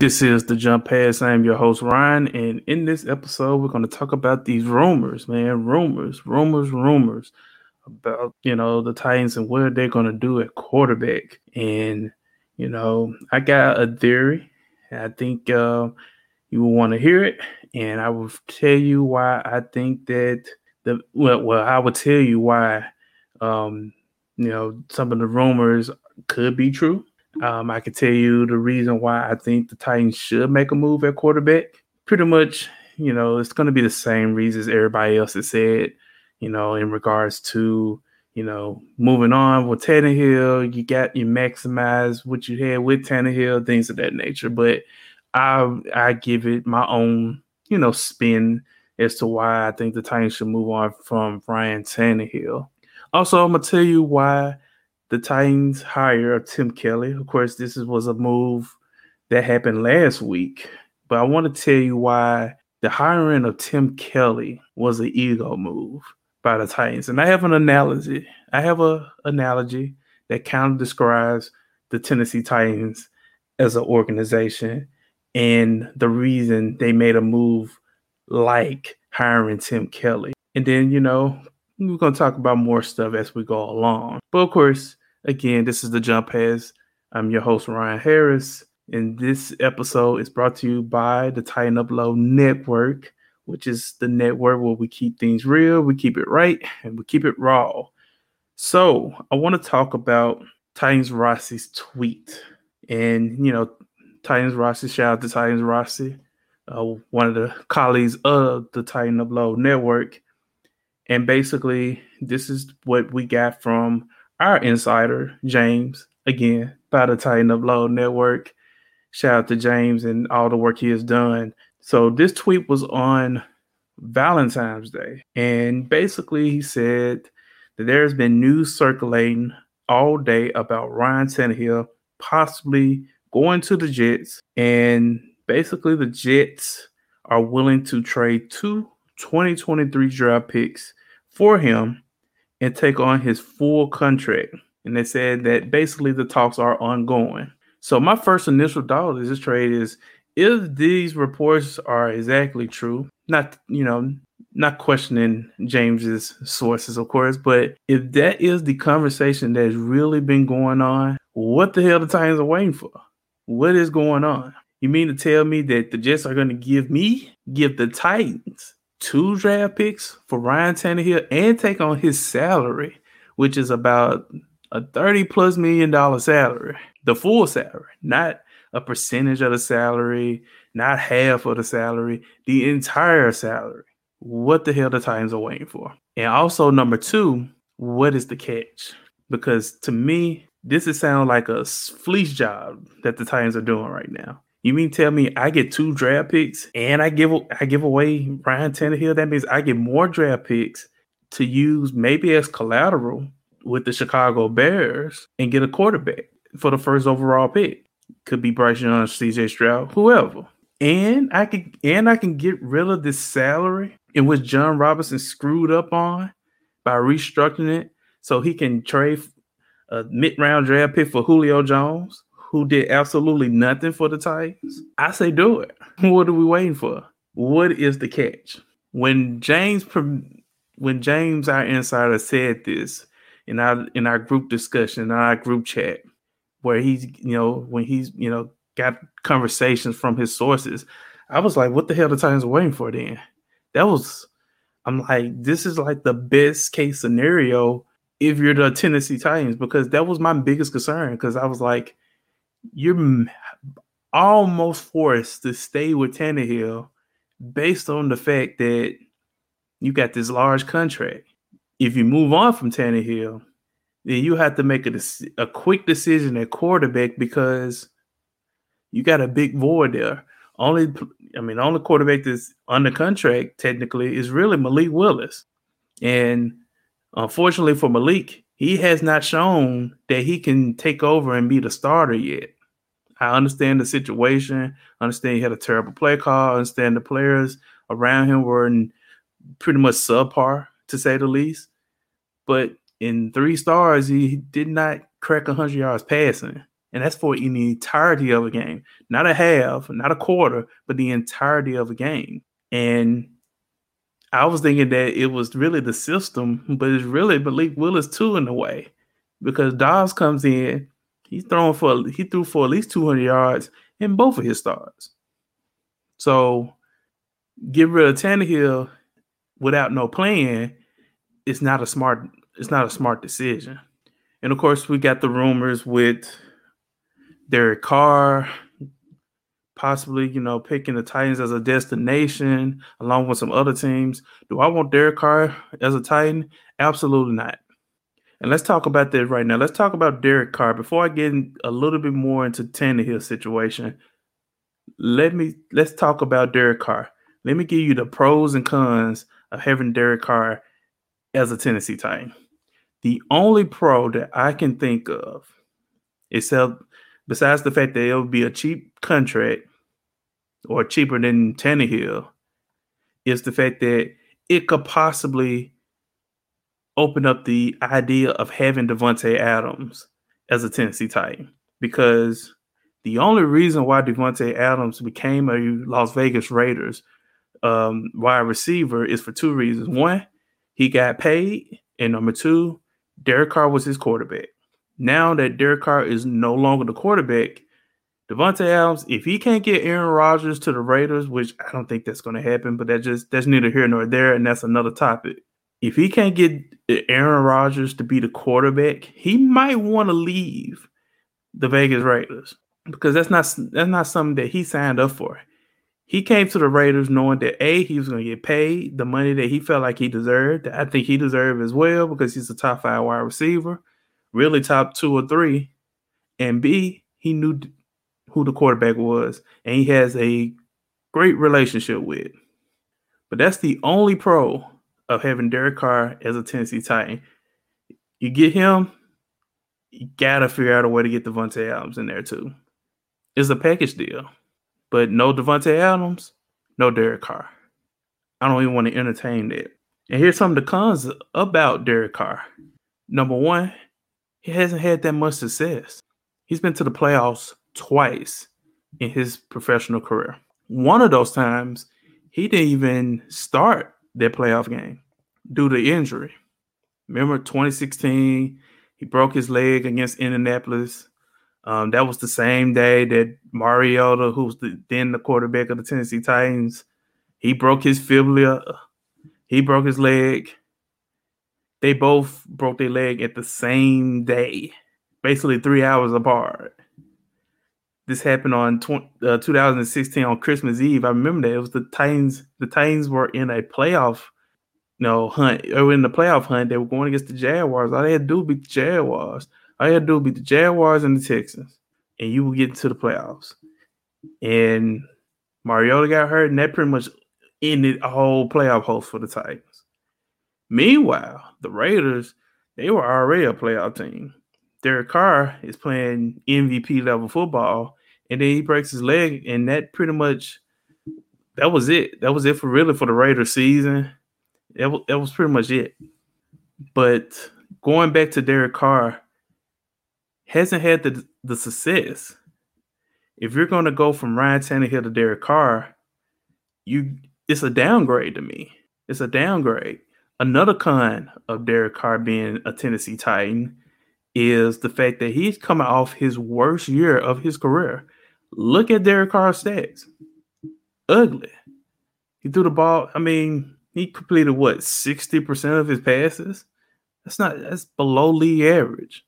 This is the Jump Pass. I am your host, Ryan. And in this episode, we're going to talk about these rumors, man. Rumors, rumors, rumors about, you know, the Titans and what they're going to do at quarterback. And, you know, I got a theory. I think uh, you will want to hear it. And I will tell you why I think that the, well, well I will tell you why, um, you know, some of the rumors could be true um, I can tell you the reason why I think the Titans should make a move at quarterback. Pretty much, you know, it's going to be the same reasons everybody else has said, you know, in regards to, you know, moving on with Tannehill. You got you maximize what you had with Tannehill, things of that nature. But I I give it my own, you know, spin as to why I think the Titans should move on from Ryan Tannehill. Also, I'm gonna tell you why the Titans hire of Tim Kelly. Of course, this was a move that happened last week, but I want to tell you why the hiring of Tim Kelly was an ego move by the Titans. And I have an analogy. I have an analogy that kind of describes the Tennessee Titans as an organization and the reason they made a move like hiring Tim Kelly. And then, you know, we're going to talk about more stuff as we go along. But of course, Again, this is the Jump Pass. I'm your host, Ryan Harris, and this episode is brought to you by the Titan Upload Network, which is the network where we keep things real, we keep it right, and we keep it raw. So, I want to talk about Titans Rossi's tweet. And, you know, Titans Rossi, shout out to Titans Rossi, uh, one of the colleagues of the Titan Upload Network. And basically, this is what we got from our insider, James, again, by the Titan Upload Network. Shout out to James and all the work he has done. So this tweet was on Valentine's Day. And basically he said that there's been news circulating all day about Ryan Tannehill possibly going to the Jets. And basically the Jets are willing to trade two 2023 draft picks for him and take on his full contract. And they said that basically the talks are ongoing. So my first initial thought is this trade is if these reports are exactly true, not you know, not questioning James's sources, of course, but if that is the conversation that's really been going on, what the hell the Titans are waiting for? What is going on? You mean to tell me that the Jets are going to give me, give the Titans two draft picks for Ryan Tannehill and take on his salary, which is about a 30 plus million dollar salary, the full salary, not a percentage of the salary, not half of the salary, the entire salary. What the hell the Titans are waiting for? And also, number two, what is the catch? Because to me, this is sound like a fleece job that the Titans are doing right now. You mean tell me I get two draft picks and I give I give away Ryan Tannehill? That means I get more draft picks to use maybe as collateral with the Chicago Bears and get a quarterback for the first overall pick. Could be Bryce Young, CJ Stroud, whoever. And I can and I can get rid of this salary in which Jon Robinson screwed up on by restructuring it so he can trade a mid-round draft pick for Julio Jones who did absolutely nothing for the Titans, I say do it. What are we waiting for? What is the catch? When James, when James, our insider, said this in our in our group discussion, in our group chat, where he's you know when he's you know got conversations from his sources, I was like, what the hell the Titans waiting for? Then that was, I'm like, this is like the best case scenario if you're the Tennessee Titans because that was my biggest concern because I was like you're almost forced to stay with Tannehill based on the fact that you got this large contract. If you move on from Tannehill, then you have to make a, a quick decision at quarterback because you got a big void there. Only, I mean, only quarterback that's under contract technically is really Malik Willis, and unfortunately for Malik, he has not shown that he can take over and be the starter yet. I understand the situation. I understand he had a terrible play call. I understand the players around him were in pretty much subpar, to say the least. But in three stars, he did not crack 100 yards passing. And that's for in the entirety of a game, not a half, not a quarter, but the entirety of a game. And I was thinking that it was really the system, but it's really Malik Willis too in a way, because Dobbs comes in, he's throwing for he threw for at least 200 yards in both of his starts. So get rid of Tannehill without no plan, it's not a smart it's not a smart decision. And of course, we got the rumors with Derek Carr possibly, you know, picking the Titans as a destination along with some other teams. Do I want Derek Carr as a Titan? Absolutely not. And let's talk about this right now. Let's talk about Derek Carr before I get a little bit more into Tannehill situation. Let me let's talk about Derek Carr. Let me give you the pros and cons of having Derek Carr as a Tennessee Titan. The only pro that I can think of, except besides the fact that it would be a cheap contract or cheaper than Tannehill, is the fact that it could possibly open up the idea of having Davante Adams as a Tennessee Titan. Because the only reason why Davante Adams became a Las Vegas Raiders um, wide receiver is for two reasons. One, he got paid, and number two, Derek Carr was his quarterback. Now that Derek Carr is no longer the quarterback, Davante Adams, if he can't get Aaron Rodgers to the Raiders, which I don't think that's going to happen, but that just that's neither here nor there, and that's another topic. If he can't get Aaron Rodgers to be the quarterback, he might want to leave the Vegas Raiders because that's not that's not something that he signed up for. He came to the Raiders knowing that A, he was going to get paid the money that he felt like he deserved. I think he deserved as well because he's a top five wide receiver, really top two or three. And B, he knew who the quarterback was and he has a great relationship with. But that's the only pro of having Derek Carr as a Tennessee Titan. You get him, you gotta figure out a way to get Davante Adams in there too. It's a package deal. But no Davante Adams, no Derek Carr. I don't even want to entertain that. And here's some of the cons about Derek Carr. Number one, he hasn't had that much success. He's been to the playoffs twice in his professional career. One of those times, he didn't even start that playoff game due to injury. Remember 2016, he broke his leg against Indianapolis. Um, that was the same day that Mariota, who's the, then the quarterback of the Tennessee Titans, he broke his fibula. He broke his leg. They both broke their leg at the same day, basically three hours apart. This happened on uh, 2016 on Christmas Eve. I remember that it was the Titans. The Titans were in a playoff, you know, hunt. They were in the playoff hunt. They were going against the Jaguars. All they had to do beat the Jaguars. All you had to do beat the Jaguars and the Texans, and you will get into the playoffs. And Mariota got hurt, and that pretty much ended a whole playoff host for the Titans. Meanwhile, the Raiders, they were already a playoff team. Derek Carr is playing MVP level football, and then he breaks his leg, and that pretty much that was it. That was it for really for the Raiders season. That was, that was pretty much it. But going back to Derek Carr, hasn't had the, the success. If you're going to go from Ryan Tannehill to Derek Carr, you it's a downgrade to me. It's a downgrade. Another con of Derek Carr being a Tennessee Titan is the fact that he's coming off his worst year of his career. Look at Derek Carr's stats. Ugly. He threw the ball. I mean, he completed what 60% of his passes. That's not that's below league average.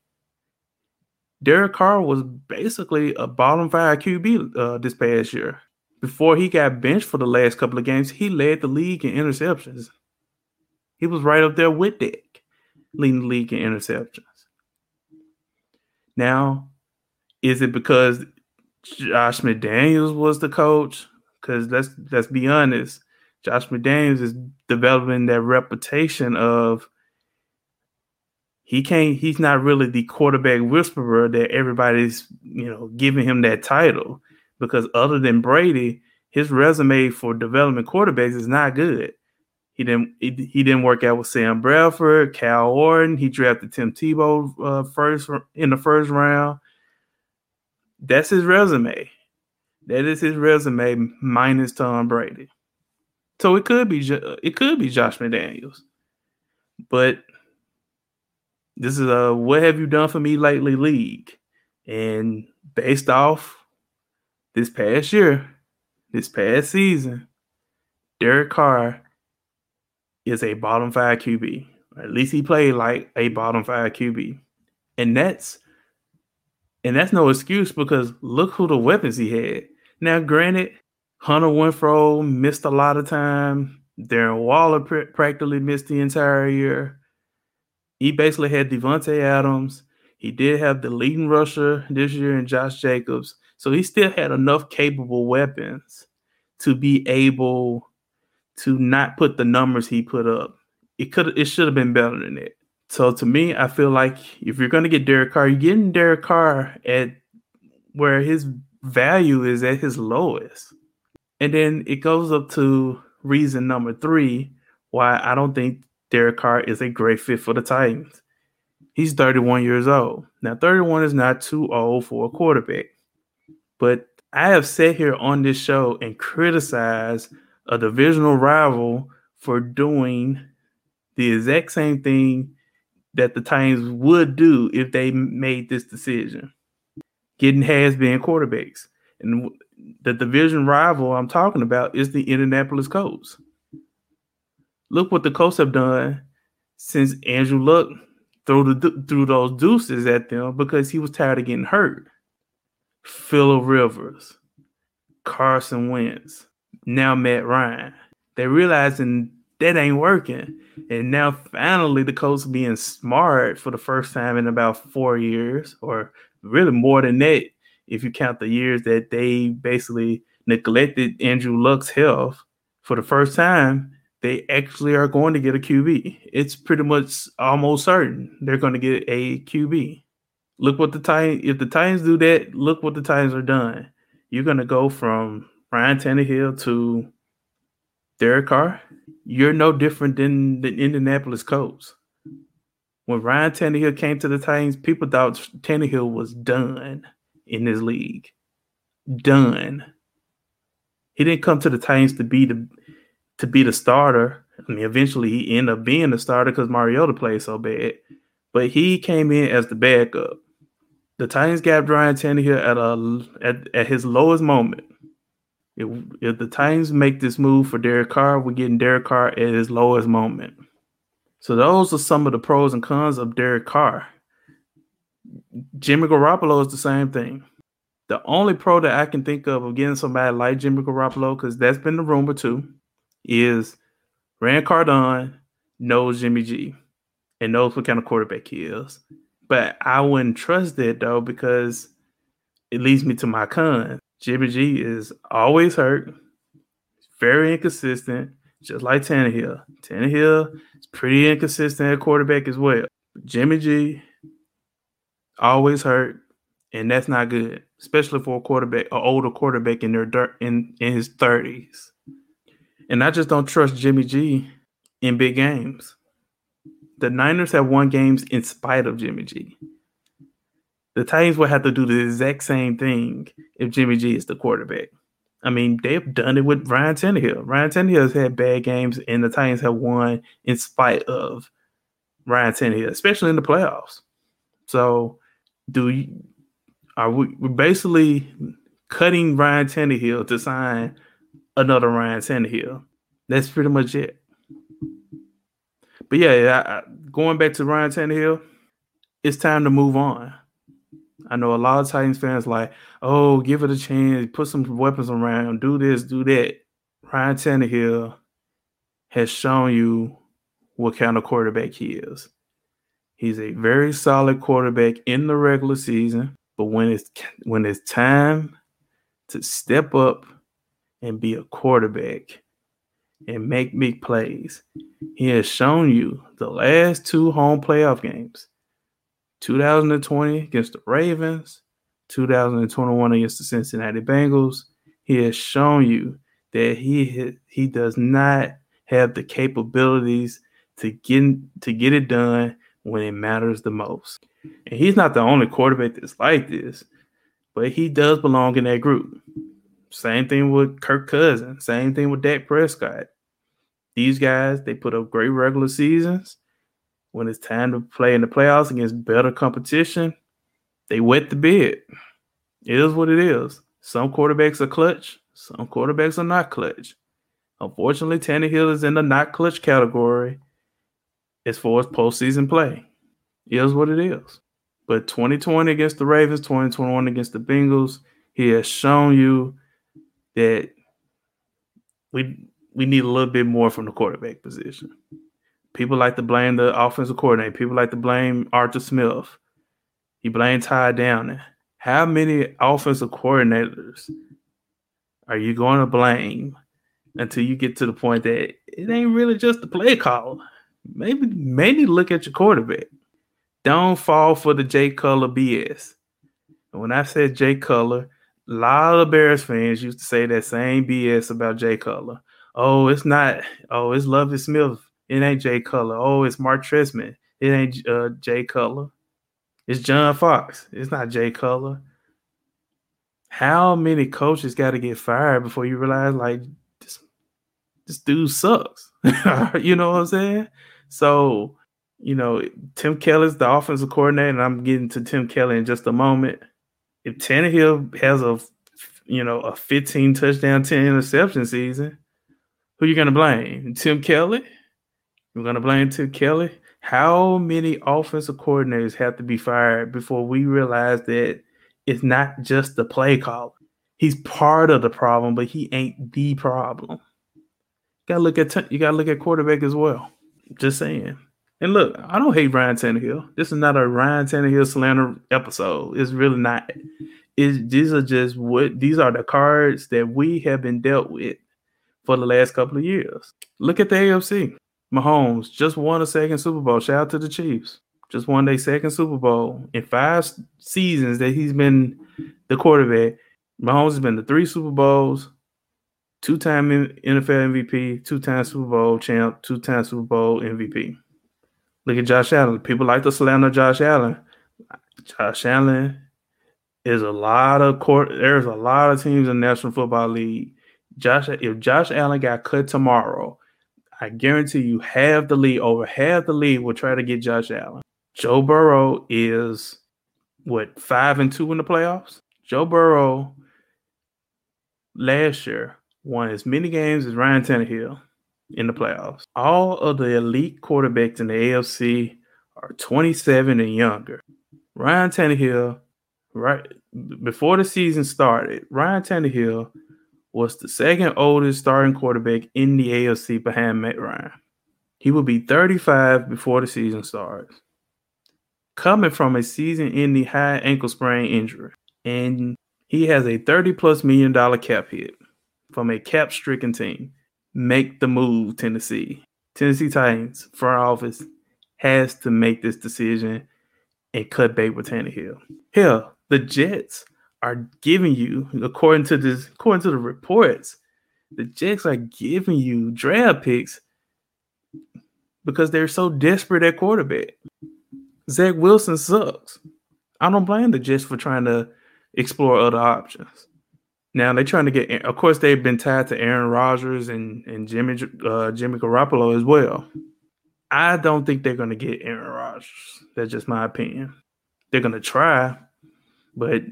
Derek Carr was basically a bottom five QB uh, this past year. Before he got benched for the last couple of games, he led the league in interceptions. He was right up there with Dick, leading the league in interceptions. Now, is it because Josh McDaniels was the coach? Because let's let's be honest, Josh McDaniels is developing that reputation of he can't he's not really the quarterback whisperer that everybody's you know giving him that title because other than Brady, his resume for development quarterbacks is not good. He didn't he, he didn't work out with Sam Bradford, Kyle Orton. He drafted Tim Tebow uh, first in the first round. That's his resume. That is his resume minus Tom Brady. So it could be it could be Josh McDaniels, but this is a what have you done for me lately league, and based off this past year, this past season, Derek Carr is a bottom five QB. At least he played like a bottom five QB, and that's and that's no excuse because look who the weapons he had. Now, granted, Hunter Renfrow missed a lot of time. Darren Waller pr- practically missed the entire year. He basically had Davante Adams. He did have the leading rusher this year in Josh Jacobs. So he still had enough capable weapons to be able to not put the numbers he put up. It could it should have been better than that. So to me, I feel like if you're gonna get Derek Carr, you're getting Derek Carr at where his value is at his lowest. And then it goes up to reason number three why I don't think Derek Carr is a great fit for the Titans. He's 31 years old. Now, 31 is not too old for a quarterback. But I have sat here on this show and criticized a divisional rival for doing the exact same thing that the Titans would do if they made this decision. Getting has been quarterbacks. And the division rival I'm talking about is the Indianapolis Colts. Look what the Colts have done since Andrew Luck threw the threw those deuces at them because he was tired of getting hurt. Philip Rivers, Carson Wentz, now Matt Ryan. They're realizing that ain't working. And now finally the Colts being smart for the first time in about four years, or really more than that, if you count the years that they basically neglected Andrew Luck's health. For the first time, they actually are going to get a QB. It's pretty much almost certain they're going to get a QB. Look what the Titans, if the Titans do that, look what the Titans are done. You're going to go from Ryan Tannehill to Derek Carr. You're no different than the Indianapolis Colts. When Ryan Tannehill came to the Titans, people thought Tannehill was done in this league. Done. He didn't come to the Titans to be the to be the starter. I mean, eventually he ended up being the starter because Mariota played so bad. But he came in as the backup. The Titans got Ryan Tannehill at a at, at his lowest moment. If, the Titans make this move for Derek Carr, we're getting Derek Carr at his lowest moment. So those are some of the pros and cons of Derek Carr. Jimmy Garoppolo is the same thing. The only pro that I can think of of getting somebody like Jimmy Garoppolo, because that's been the rumor too, is Ran Carthon knows Jimmy G and knows what kind of quarterback he is. But I wouldn't trust that though because it leads me to my con. Jimmy G is always hurt, very inconsistent, just like Tannehill. Tannehill is pretty inconsistent at quarterback as well. Jimmy G always hurt, and that's not good, especially for a quarterback, an older quarterback in their dirt in in his thirties. And I just don't trust Jimmy G in big games. The Niners have won games in spite of Jimmy G. The Titans will have to do the exact same thing if Jimmy G is the quarterback. I mean, they've done it with Ryan Tannehill. Ryan Tannehill has had bad games, and the Titans have won in spite of Ryan Tannehill, especially in the playoffs. So do you, are we we're basically cutting Ryan Tannehill to sign another Ryan Tannehill? That's pretty much it. But yeah, I, going back to Ryan Tannehill, it's time to move on. I know a lot of Titans fans like, oh, give it a chance, put some weapons around, do this, do that. Ryan Tannehill has shown you what kind of quarterback he is. He's a very solid quarterback in the regular season, but when it's when it's time to step up and be a quarterback and make big plays, he has shown you the last two home playoff games, 2020 against the Ravens, 2021 against the Cincinnati Bengals. He has shown you that he he does not have the capabilities to get to get it done when it matters the most. And he's not the only quarterback that's like this. but he does belong in that group. Same thing with Kirk Cousins. Same thing with Dak Prescott. These guys, they put up great regular seasons. When it's time to play in the playoffs against better competition, they wet the bed. It is what it is. Some quarterbacks are clutch, some quarterbacks are not clutch. Unfortunately, Tannehill is in the not clutch category as far as postseason play. It is what it is. But 2020 against the Ravens, 2021 against the Bengals, he has shown you that we we need a little bit more from the quarterback position. People like to blame the offensive coordinator. People like to blame Arthur Smith. He blamed Todd Downing. How many offensive coordinators are you going to blame until you get to the point that it ain't really just the play call? Maybe maybe look at your quarterback. Don't fall for the Jay Cutler BS. And when I said Jay Cutler, a lot of Bears fans used to say that same BS about Jay Cutler. Oh, it's not. Oh, it's Lovie Smith. It ain't Jay Cutler. Oh, it's Mark Trestman. It ain't uh, Jay Cutler. It's John Fox. It's not Jay Cutler. How many coaches got to get fired before you realize like this, this dude sucks? you know what I'm saying? So, you know, Tim Kelly's the offensive coordinator, and I'm getting to Tim Kelly in just a moment. If Tannehill has a you know a 15 touchdown, 10 interception season, who you gonna blame? Tim Kelly? You're gonna blame Tim Kelly? How many offensive coordinators have to be fired before we realize that it's not just the play call? He's part of the problem, but he ain't the problem. You gotta look at you gotta look at quarterback as well. Just saying. And look, I don't hate Ryan Tannehill. This is not a Ryan Tannehill slander episode. It's really not. Is these are just what these are the cards that we have been dealt with for the last couple of years. Look at the AFC. Mahomes just won a second Super Bowl. Shout out to the Chiefs. Just won their second Super Bowl in five seasons that he's been the quarterback. Mahomes has been to three Super Bowls, two time NFL MVP, two time Super Bowl champ, two time Super Bowl MVP. Look at Josh Allen. People like to slander Josh Allen. Josh Allen is a lot of court. There's a lot of teams in the National Football League. Josh, if Josh Allen got cut tomorrow, I guarantee you half the league, over half the league will try to get Josh Allen. Joe Burrow is what five and two in the playoffs. Joe Burrow last year won as many games as Ryan Tannehill in the playoffs. All of the elite quarterbacks in the AFC are 27 and younger. Ryan Tannehill, right before the season started, Ryan Tannehill was the second oldest starting quarterback in the AFC behind Matt Ryan. He will be 35 before the season starts. Coming from a season ending high ankle sprain injury. And he has a 30 plus million dollar cap hit from a cap stricken team. Make the move, Tennessee. Tennessee Titans front office has to make this decision and cut bait with Tannehill. Hell, the Jets are giving you, according to this, according to the reports, the Jets are giving you draft picks because they're so desperate at quarterback. Zach Wilson sucks. I don't blame the Jets for trying to explore other options. Now they're trying to get. Of course, they've been tied to Aaron Rodgers and and Jimmy uh, Jimmy Garoppolo as well. I don't think they're going to get Aaron Rodgers. That's just my opinion. They're going to try, but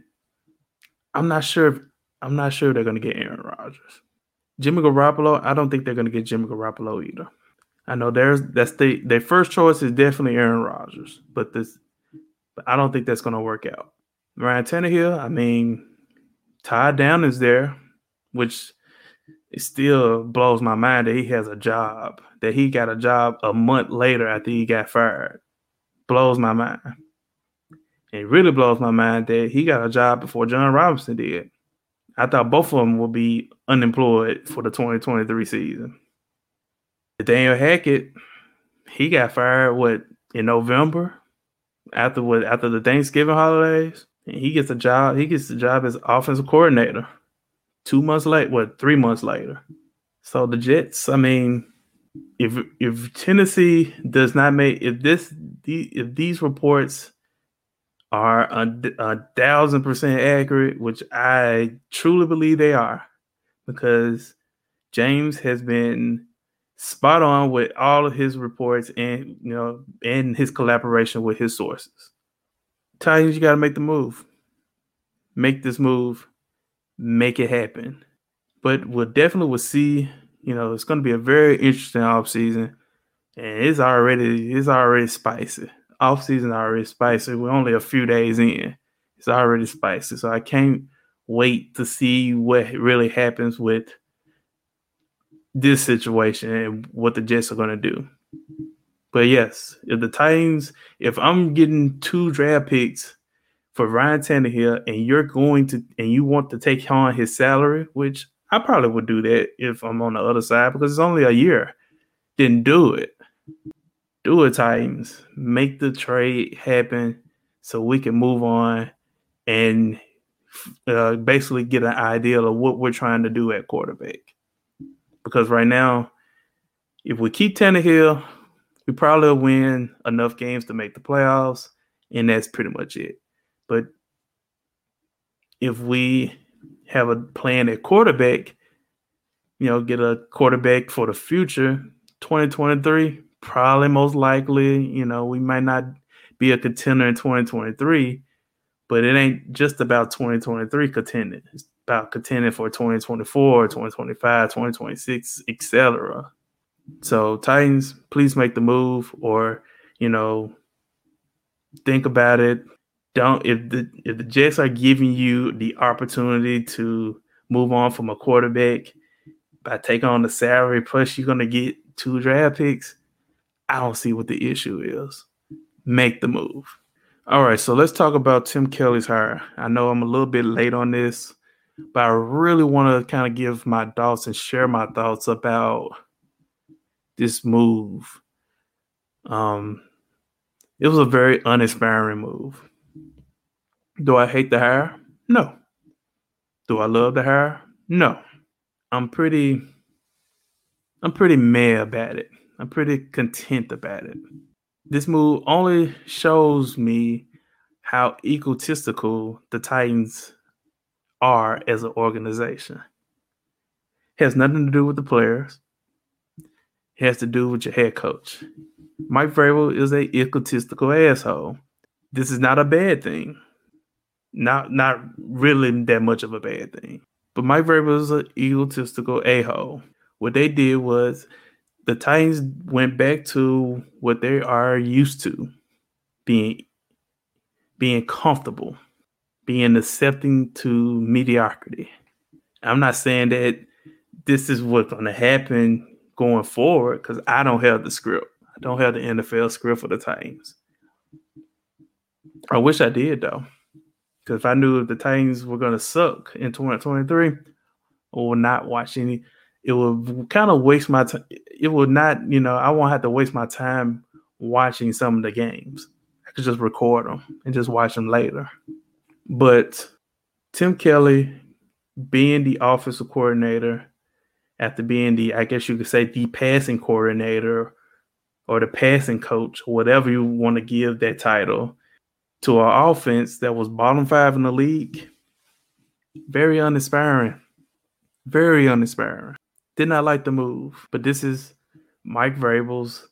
I'm not sure. If, I'm not sure they're going to get Aaron Rodgers. Jimmy Garoppolo. I don't think they're going to get Jimmy Garoppolo either. I know there's that's the their first choice is definitely Aaron Rodgers, but this, but I don't think that's going to work out. Ryan Tannehill. I mean, Ty Down is there, which it still blows my mind that he has a job. That he got a job a month later after he got fired. Blows my mind. It really blows my mind that he got a job before Jon Robinson did. I thought both of them would be unemployed for the 2023 season. Nathaniel Hackett, he got fired what in November after what after the Thanksgiving holidays. And he gets a job. He gets the job as offensive coordinator. Two months late, what three months later. So the Jets, I mean, if if Tennessee does not make if this if these reports are a, a thousand percent accurate, which I truly believe they are, because James has been spot on with all of his reports and you know and his collaboration with his sources. Titans, you got to make the move. Make this move. Make it happen. But we'll definitely will see. You know, it's going to be a very interesting off season, and it's already it's already spicy off season already spicy. We're only a few days in. It's already spicy. So I can't wait to see what really happens with this situation and what the Jets are going to do. But yes, if the Titans, if I'm getting two draft picks for Ryan Tannehill and you're going to and you want to take on his salary, which I probably would do that if I'm on the other side because it's only a year, then do it do it, Titans. Make the trade happen so we can move on and uh, basically get an idea of what we're trying to do at quarterback. Because right now, if we keep Tannehill, we probably win enough games to make the playoffs, and that's pretty much it. But if we have a plan at quarterback, you know, get a quarterback for the future, 2023, probably most likely, you know, we might not be a contender in 2023, but it ain't just about 2023 contending. It's about contending for 2024, 2025, 2026, etc. So Titans, please make the move or, you know, think about it. Don't if the if the Jets are giving you the opportunity to move on from a quarterback by taking on the salary, plus you're gonna get two draft picks I don't see what the issue is. Make the move. All right, so let's talk about Tim Kelly's hire. I know I'm a little bit late on this, but I really want to kind of give my thoughts and share my thoughts about this move. Um, it was a very uninspiring move. Do I hate the hire? No. Do I love the hire? No. I'm pretty I'm pretty mad about it. I'm pretty content about it. This move only shows me how egotistical the Titans are as an organization. It has nothing to do with the players. It has to do with your head coach. Mike Vrabel is a egotistical asshole. This is not a bad thing. Not not really that much of a bad thing. But Mike Vrabel is an egotistical a-hole. What they did was the Titans went back to what they are used to being being comfortable, being accepting to mediocrity. I'm not saying that this is what's going to happen going forward because I don't have the script. I don't have the NFL script for the Titans. I wish I did though, because if I knew if the Titans were going to suck in 2023, I would not watch any it would kind of waste my time. It would not, you know, I won't have to waste my time watching some of the games. I could just record them and just watch them later. But Tim Kelly being the offensive coordinator, after being the, I guess you could say, the passing coordinator or the passing coach, whatever you want to give that title, to an offense that was bottom five in the league, very uninspiring. Very uninspiring. Did not like the move, but this is Mike Vrabel's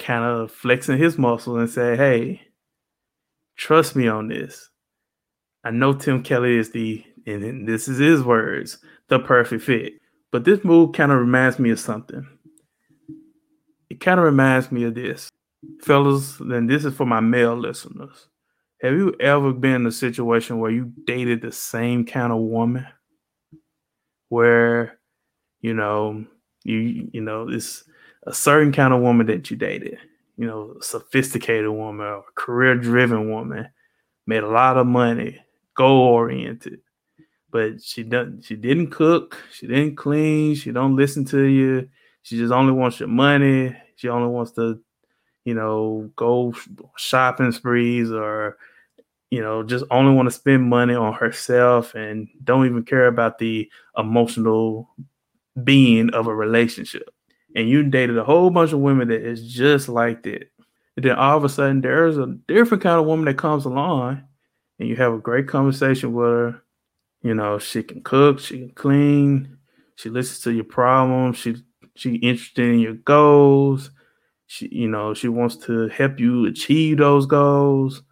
kind of flexing his muscle and say, "Hey, trust me on this. I know Tim Kelly is the, and this is his words, the perfect fit. But this move kind of reminds me of something. It kind of reminds me of this, fellas. Then this is for my male listeners. Have you ever been in a situation where you dated the same kind of woman, where you know, you you know, it's a certain kind of woman that you dated. You know, sophisticated woman or career driven woman, made a lot of money, goal oriented. But she doesn't she didn't cook, she didn't clean, she don't listen to you. She just only wants your money. She only wants to, you know, go shopping sprees or you know, just only want to spend money on herself and don't even care about the emotional being of a relationship. And you dated a whole bunch of women that is just like that. And then all of a sudden, there's a different kind of woman that comes along, and you have a great conversation with her. You know, she can cook, she can clean, she listens to your problems, she she interested in your goals. She, you know, she wants to help you achieve those goals,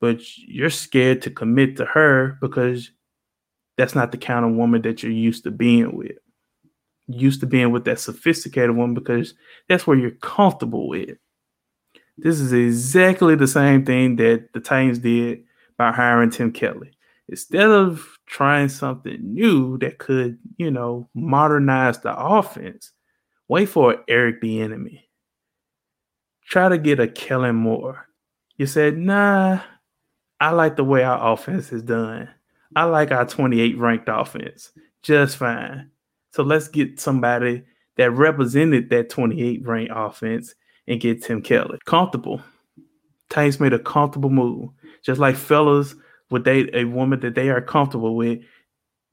but you're scared to commit to her because that's not the kind of woman that you're used to being with. Used to being with that sophisticated one because that's where you're comfortable with. This is exactly the same thing that the Titans did by hiring Tim Kelly. Instead of trying something new that could, you know, modernize the offense, wait for Eric Bieniemy. Try to get a Kellen Moore. You said, nah, I like the way our offense is done. I like our 28 ranked offense just fine. So let's get somebody that represented that 28 ranked offense and get Tim Kelly. Comfortable. Titans made a comfortable move. Just like fellas with date a woman that they are comfortable with,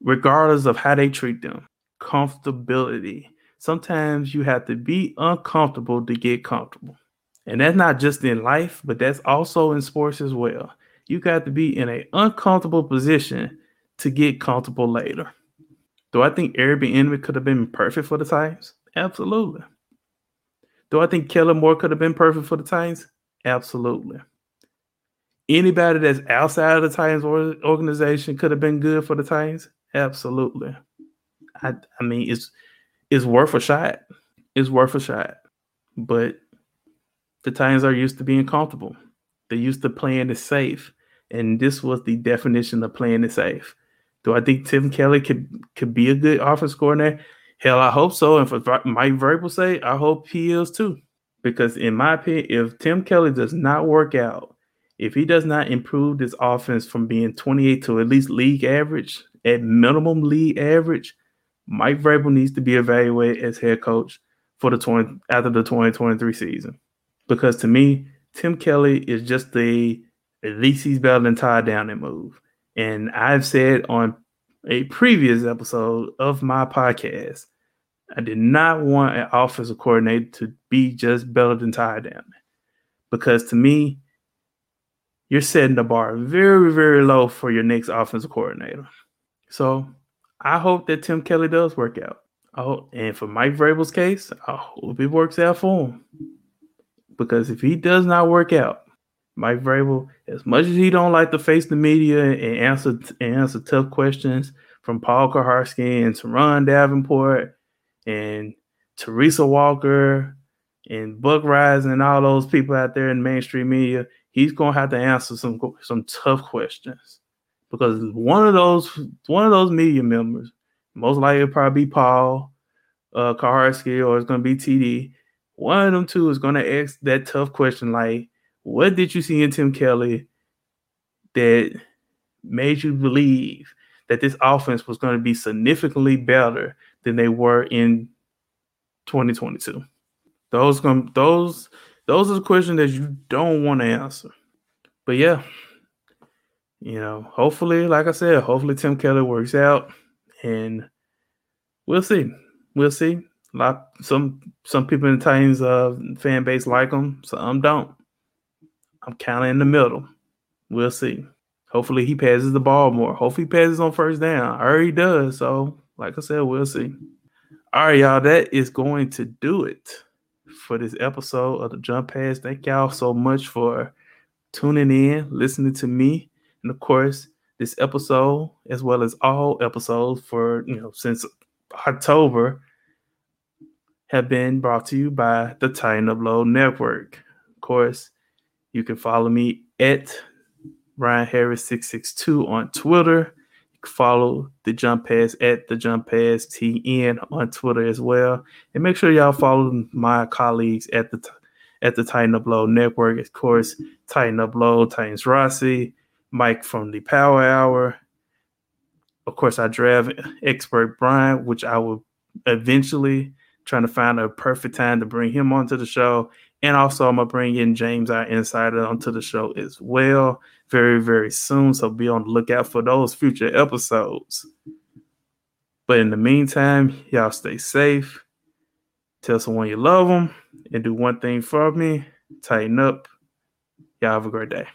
regardless of how they treat them. Comfortability. Sometimes you have to be uncomfortable to get comfortable. And that's not just in life, but that's also in sports as well. You got to be in an uncomfortable position to get comfortable later. Do I think Airbnb could have been perfect for the Titans? Absolutely. Do I think Kellen Moore could have been perfect for the Titans? Absolutely. Anybody that's outside of the Titans organization could have been good for the Titans? Absolutely. I, I mean, it's it's worth a shot. It's worth a shot. But the Titans are used to being comfortable. They're used to playing it safe. And this was the definition of playing it safe. Do I think Tim Kelly could could be a good offense coordinator? Hell, I hope so. And for Mike Vrabel say, I hope he is too. Because in my opinion, if Tim Kelly does not work out, if he does not improve this offense from being 28 to at least league average, at minimum league average, Mike Vrabel needs to be evaluated as head coach for the 20 after the 2023 season. Because to me, Tim Kelly is just the at least he's better than Todd Downing move. And I've said on a previous episode of my podcast, I did not want an offensive coordinator to be just better than Todd Downing. Because to me, you're setting the bar very, very low for your next offensive coordinator. So I hope that Tim Kelly does work out. Oh, and for Mike Vrabel's case, I hope it works out for him. Because if he does not work out, Mike Vrabel, as much as he don't like to face the media and answer and answer tough questions from Paul Kuharsky and Ron Davenport and Teresa Walker and Buck Rise and all those people out there in mainstream media, he's gonna have to answer some some tough questions because one of those one of those media members, most likely probably be Paul uh, Kuharsky or it's gonna be TD. One of them two is gonna ask that tough question like what did you see in Tim Kelly that made you believe that this offense was going to be significantly better than they were in 2022? Those those those are the questions that you don't want to answer. But yeah, you know, hopefully, like I said, hopefully Tim Kelly works out, and we'll see. We'll see. A lot some some people in the Titans uh, fan base like him, some don't. I'm kind of in the middle. We'll see. Hopefully he passes the ball more. Hopefully he passes on first down. I already does. So, like I said, we'll see. All right, y'all. That is going to do it for this episode of the Jump Pass. Thank y'all so much for tuning in, listening to me, and of course, this episode, as well as all episodes for you know since October, have been brought to you by the Titan Upload Network. Of course, you can follow me at Ryan Harris 662 on Twitter. You can follow the Jump Pass at the Jump Pass TN on Twitter as well. And make sure y'all follow my colleagues at the at the Titan Upload Network. Of course, Titan Low, Titans Rossi, Mike from the Power Hour. Of course, I draft expert Brian, which I will eventually trying to find a perfect time to bring him onto the show. And also, I'm gonna bring in James, our insider, onto the show as well, very, very soon. So be on the lookout for those future episodes. But in the meantime, y'all stay safe. Tell someone you love them, and do one thing for me. Tighten up. Y'all have a great day.